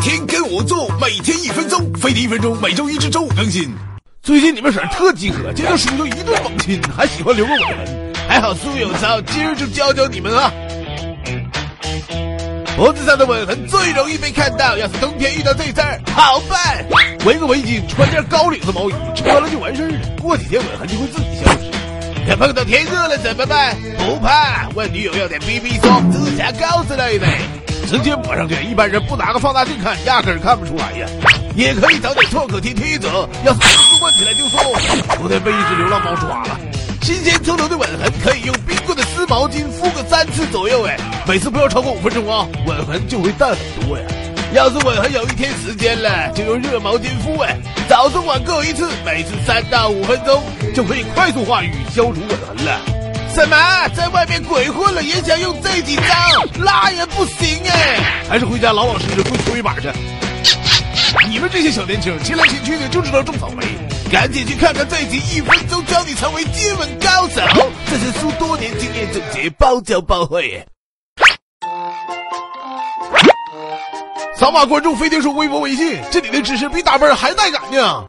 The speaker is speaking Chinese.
天天跟我做，每天一分钟，飞碟一分钟，每周一至周五更新。最近你们婶儿特饥渴，见到叔就一顿猛亲，还喜欢留个吻痕。还好苏有招，今儿就教教你们啊！脖子上的吻痕最容易被看到，要是冬天遇到这事儿，好办，围个围巾，穿件高领子毛衣，穿了就完事儿了。过几天吻痕就会自己消失。要碰到天热了怎么办？不怕，问女友要点 BB 霜、指甲膏之类的，直接抹上去。一般人不拿个放大镜看，压根儿看不出来呀。也可以找点创可贴贴着，要是撕惯起来就说昨天被一只流浪猫抓了。新鲜出炉的吻痕可以用冰棍的湿毛巾敷个三次左右，哎，每次不要超过五分钟啊，吻痕就会淡很多呀。要是吻痕有一天时间了，就用热毛巾敷，哎，早中晚各一次，每次三到五分钟，就可以快速化瘀，消除吻痕了。什么，在外面鬼混了也想用这几招？那也不行哎，还是回家老老实实跪搓衣板去。你们这些小年轻，亲来亲去的就知道种草莓，赶紧去看看这集《一分钟教你成为接吻高手》，这是叔多年经验总结，包教包会。扫码关注飞碟说微博、微信，这里的知识比打分还带感呢。